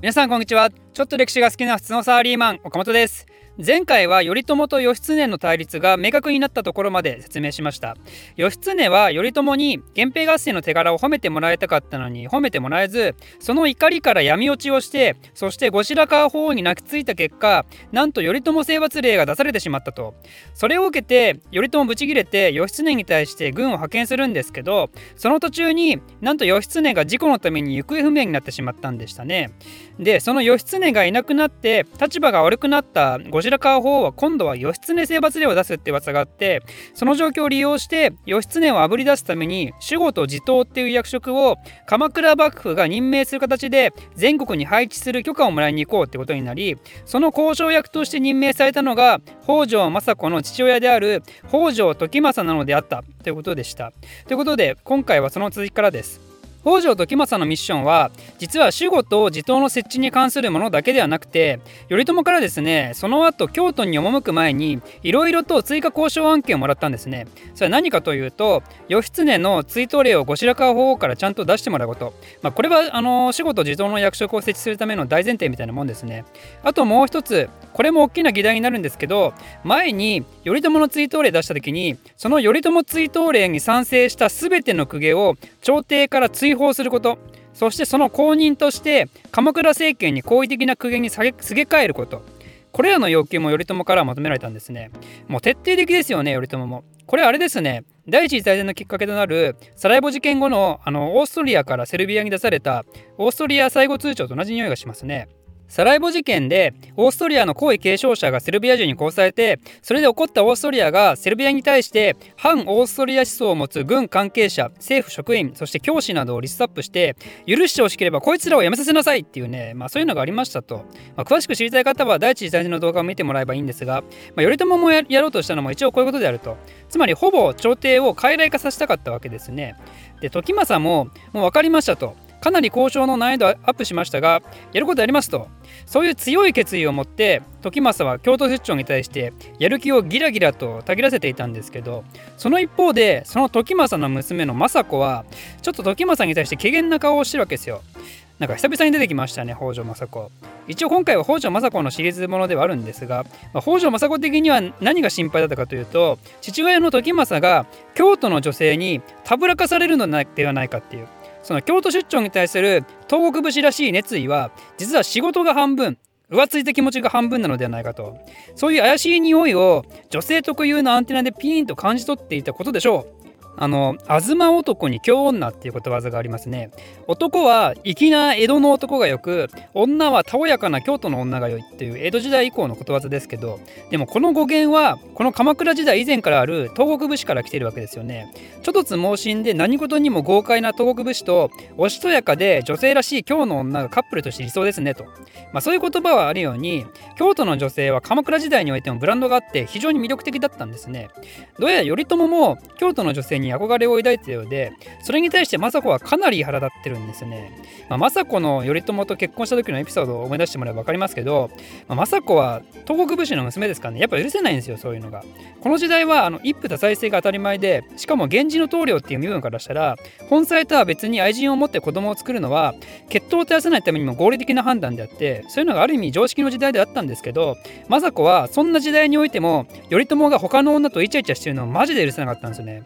皆さんこんにちは。ちょっと歴史が好きな普通のサラリーマン岡本です。前回は頼朝と義経の対立が明確になったところまで説明しました。義経は頼朝に源平合戦の手柄を褒めてもらいたかったのに褒めてもらえずその怒りから闇落ちをしてそして後白河法皇に泣きついた結果なんと頼朝征伐令が出されてしまったと。それを受けて頼朝ブチギレて義経に対して軍を派遣するんですけどその途中になんと義経が事故のために行方不明になってしまったんでしたね。でその義経がいなくなって立場が悪くなった後白河法皇は今度は義経征伐令を出すって噂があってその状況を利用して義経をあぶり出すために守護と地頭っていう役職を鎌倉幕府が任命する形で全国に配置する許可をもらいに行こうってことになりその交渉役として任命されたのが北条政子の父親である北条時政なのであったということでした。ということで今回はその続きからです。北条時政のミッションは実は守護と地頭の設置に関するものだけではなくて頼朝からですねその後京都に赴く前にいろいろと追加交渉案件をもらったんですね。それは何かというと義経の追悼令を後白河法皇からちゃんと出してもらうこと、まあ、これはあの守護と地頭の役職を設置するための大前提みたいなもんですね。あともう一つこれも大きな議題になるんですけど前に頼朝の追悼令出した時にその頼朝追悼令に賛成した全ての公家を朝廷から追放することそしてその後任として鎌倉政権に好意的な公家にすげ替えること。これらの要求も頼朝から求められたんですね。もう徹底的ですよね頼朝も。これあれですね。第一次大戦のきっかけとなるサラエボ事件後のあのオーストリアからセルビアに出されたオーストリア最後通帳と同じ匂いがしますね。サラエボ事件でオーストリアの皇位継承者がセルビア人に殺されてそれで怒ったオーストリアがセルビアに対して反オーストリア思想を持つ軍関係者政府職員そして教師などをリストアップして許してほしければこいつらを辞めさせなさいっていうね、まあ、そういうのがありましたと、まあ、詳しく知りたい方は第一次大戦の動画を見てもらえばいいんですが、まあ、頼朝もやろうとしたのも一応こういうことであると。つまりほぼ朝廷を傀儡化させたかったわけですね。で時政ももう分かりましたと。かなり交渉の難易度アップしましたがやることやりますとそういう強い決意を持って時政は京都出張に対してやる気をギラギラとたぎらせていたんですけどその一方でその時政の娘の政子はちょっと時政に対して怪げな顔をしてるわけですよ。なんか久々に出てきましたね北条政子一応今回は北条政子のシリーズものではあるんですが、まあ、北条政子的には何が心配だったかというと父親の時政が京都の女性にたぶらかされるのではないかっていうその京都出張に対する東国節らしい熱意は実は仕事が半分浮ついた気持ちが半分なのではないかと。そういう怪しい匂いを女性特有のアンテナでピーンと感じ取っていたことでしょう。あの東男に京女っていうことわざがありますね。男は粋な江戸の男がよく女はたおやかな京都の女が良いっていう江戸時代以降のことわざですけどでもこの語源はこの鎌倉時代以前からある東国武士から来てるわけですよね。ちょっとつ盲信で何事にも豪快な東国武士とおしとやかで女性らしい京の女がカップルとして理想ですねと、まあ、そういう言葉はあるように京都の女性は鎌倉時代においてもブランドがあって非常に魅力的だったんですね。どうやら頼朝も京都の女性にに憧れを抱いてたようでそれに対して政子はかなり腹立ってるんですね、まあ、政子の頼朝と結婚した時のエピソードを思い出してもらえば分かりますけど、まあ、政子は東国武士の娘ですからね。やっぱ許せないんですよそういうのが。この時代はあの一夫多妻制が当たり前でしかも源氏の棟梁っていう身分からしたら本妻とは別に愛人を持って子供を作るのは血統を絶やさないためにも合理的な判断であってそういうのがある意味常識の時代であったんですけど政子はそんな時代においても頼朝が他の女とイチャイチャしてるのをマジで許せなかったんですよね。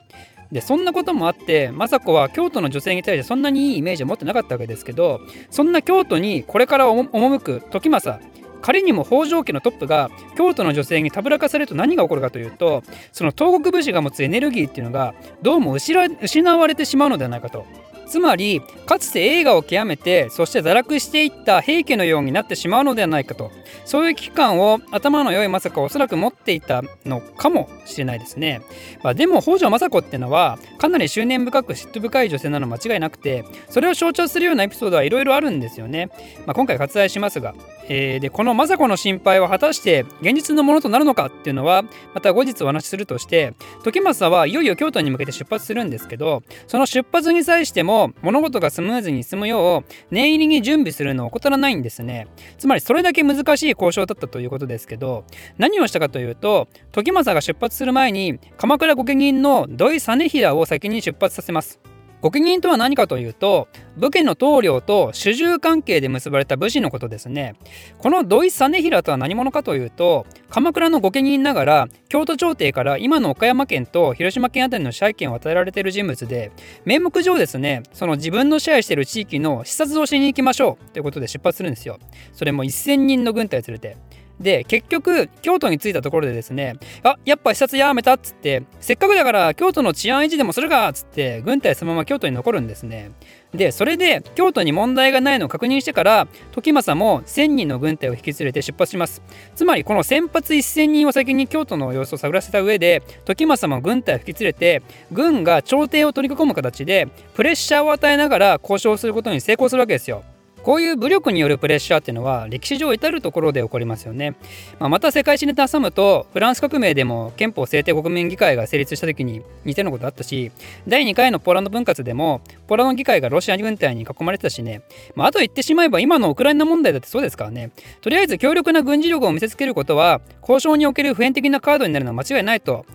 でそんなこともあって政子は京都の女性に対してそんなにいいイメージを持ってなかったわけですけどそんな京都にこれから赴く時政仮にも北条家のトップが京都の女性にたぶらかされると何が起こるかというとその東国武士が持つエネルギーっていうのがどうも失われてしまうのではないかと。つまりかつて映画を極めてそして堕落していった平家のようになってしまうのではないかと。そういう危機感を頭の良い政子はおそらく持っていたのかもしれないですね、まあ、でも北条政子ってのはかなり執念深く嫉妬深い女性なの間違いなくてそれを象徴するようなエピソードはいろいろあるんですよね、まあ、今回割愛しますがえー、でこの政子の心配は果たして現実のものとなるのかっていうのはまた後日お話しするとして時政はいよいよ京都に向けて出発するんですけどその出発に際しても物事がスムーズに進むよう念入りに準備するのを怠らないんですね。つまりそれだけ難しい交渉だったということですけど何をしたかというと時政が出発する前に鎌倉御家人の土井実平を先に出発させます。御家人とは何かというと武家の棟梁と主従関係で結ばれた武士のことですね。この土井実平とは何者かというと鎌倉の御家人ながら京都朝廷から今の岡山県と広島県あたりの支配権を与えられている人物で名目上ですねその自分の支配している地域の視察をしに行きましょうということで出発するんですよ。それも1000人の軍隊連れて。で結局京都に着いたところでですねあやっぱ視察やめたっつってせっかくだから京都の治安維持でもするかっつって軍隊そのまま京都に残るんですね。でそれで京都に問題がないのを確認してから時政も1,000人の軍隊を引き連れて出発します。つまりこの先発1,000人を先に京都の様子を探らせた上で時政も軍隊を引き連れて軍が朝廷を取り囲む形でプレッシャーを与えながら交渉することに成功するわけですよ。こういう武力によるプレッシャーっていうのは歴史上至るところで起こりますよね。まあ、また世界史に挟むとフランス革命でも憲法制定国民議会が成立した時に似てることあったし第2回のポーランド分割でもポーランド議会がロシア軍隊に囲まれてたしね、まあ、あと言ってしまえば今のウクライナ問題だってそうですからね。とりあえず強力な軍事力を見せつけることは交渉における普遍的なカードになるのは間違いないと。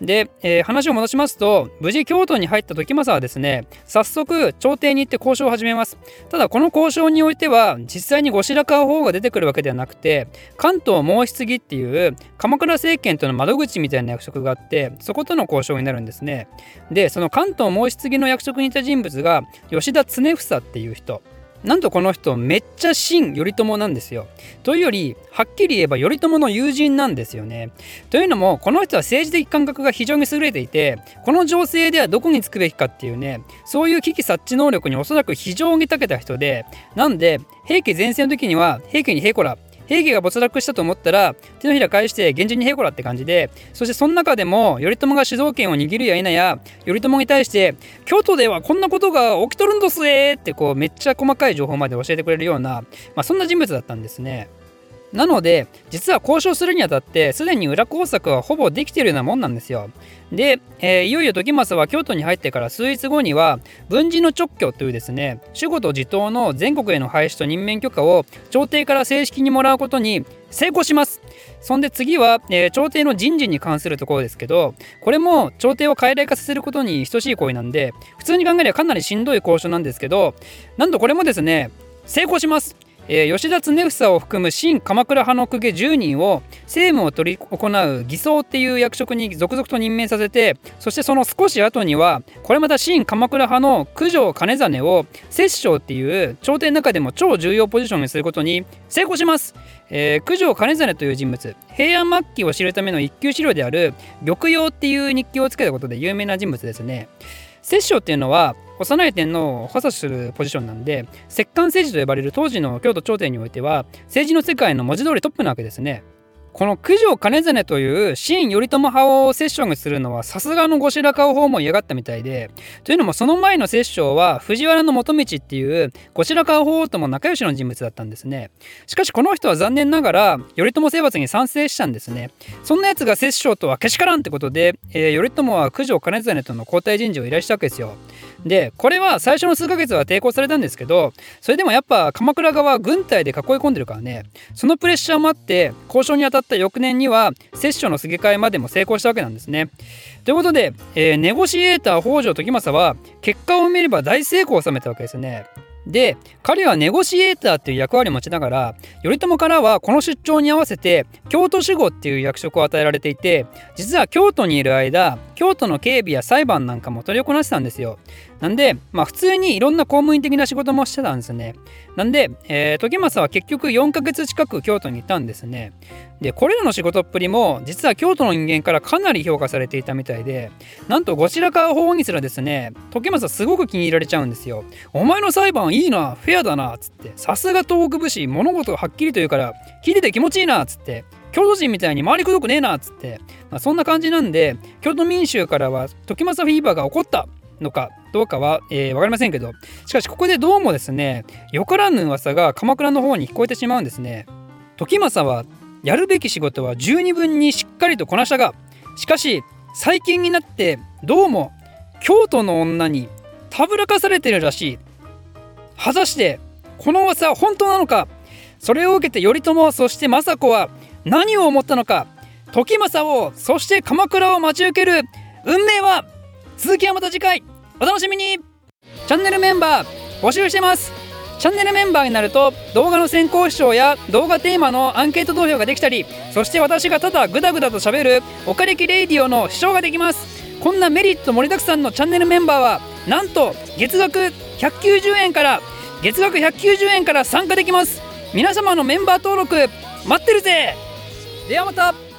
で、えー、話を戻しますと無事京都に入った時政はですね早速朝廷に行って交渉を始めます。ただこの交渉においては実際に後白河法が出てくるわけではなくて関東申し継ぎっていう鎌倉政権との窓口みたいな役職があってそことの交渉になるんですね。でその関東申し継ぎの役職にいた人物が吉田恒房っていう人。なんとこの人めっちゃ真頼朝なんですよ。というよりはっきり言えば頼朝の友人なんですよね。というのもこの人は政治的感覚が非常に優れていてこの情勢ではどこにつくべきかっていうねそういう危機察知能力におそらく非常に長けた人でなんで平家前線の時には平家に「へこら平家が没落したと思ったら手のひら返して源氏に平子らって感じでそしてその中でも頼朝が主導権を握るや否や頼朝に対して京都ではこんなことが起きとるんどすえってこうめっちゃ細かい情報まで教えてくれるような、まあ、そんな人物だったんですね。なので実は交渉するにあたってすでに裏工作はほぼできているようなもんなんですよ。で、えー、いよいよ時政は京都に入ってから数日後には文治の直居というですね守護と地頭の全国への廃止と任命許可を朝廷から正式にもらうことに成功しますそんで次は、えー、朝廷の人事に関するところですけどこれも朝廷を傀儡化させることに等しい行為なんで普通に考えればかなりしんどい交渉なんですけどなんとこれもですね成功しますえー、吉田恒房を含む新鎌倉派の公家10人を政務を取り行う偽装っていう役職に続々と任命させてそしてその少し後にはこれまた新鎌倉派の九条兼実を摂政っていう朝廷の中でも超重要ポジションにすることに成功します、えー、九条兼実という人物平安末期を知るための一級資料である玉葉っていう日記をつけたことで有名な人物ですね。摂政っていうのは幼い天皇を補佐するポジションなんで摂関政治と呼ばれる当時の京都朝廷においては政治の世界の文字通りトップなわけですね。この九条兼実という新頼朝派をセッションするのはさすがの後白河法も嫌がったみたいでというのもその前の摂政は藤原元道っていう後白河法とも仲良しの人物だったんですね。しかしこの人は残念ながら頼朝征伐に賛成したんですね。そんなやつが摂政とはけしからんってことで、えー、頼朝は九条兼実との交代人事を依頼したわけですよ。でこれは最初の数ヶ月は抵抗されたんですけどそれでもやっぱ鎌倉側は軍隊で囲い込んでるからね。そのプレッシャーもあって交渉に当たった翌年には摂政のすげ替えまでも成功したわけなんですね。ということで、えー、ネゴシエーター北条時政は結果を見れば大成功を収めたわけですね。で彼はネゴシエーターっていう役割を持ちながら頼朝からはこの出張に合わせて京都守護っていう役職を与えられていて実は京都にいる間京都の警備や裁判なんかも取りこなしてたんですよなんで、まあ普通にいろんな公務員的な仕事もしてたんですね。なんで、えー、時政は結局4ヶ月近く京都にいたんですね。で、これらの仕事っぷりも、実は京都の人間からかなり評価されていたみたいで、なんと後白河法にすらですね、時政すごく気に入られちゃうんですよ。お前の裁判いいな、フェアだな、つって、さすが東北武士、物事がはっきりと言うから、聞いてて気持ちいいな、つって、京都人みたいに回りくどくねえなっつって、まあ、そんな感じなんで京都民衆からは時政フィーバーが起こったのかどうかは、えー、分かりませんけどしかしここでどうもですねよからぬ噂が鎌倉の方に聞こえてしまうんですね。時政はやるべき仕事は十二分にしっかりとこなしたがしかし最近になってどうも京都の女にたぶらかされてるらしい。果たしてこの噂は本当なのかそれを受けて頼朝そして政子は何を思ったのか時政をそして鎌倉を待ち受ける運命は続きはまた次回。お楽しみに。チャンネルメンバー募集してます。チャンネルメンバーになると動画の先行視聴や動画テーマのアンケート投票ができたりそして私がただグダグダと喋るおかれきレイディオの視聴ができます。こんなメリット盛りだくさんのチャンネルメンバーはなんと月額190円から月額190円から参加できます。皆様のメンバー登録待ってるぜ。ではまた。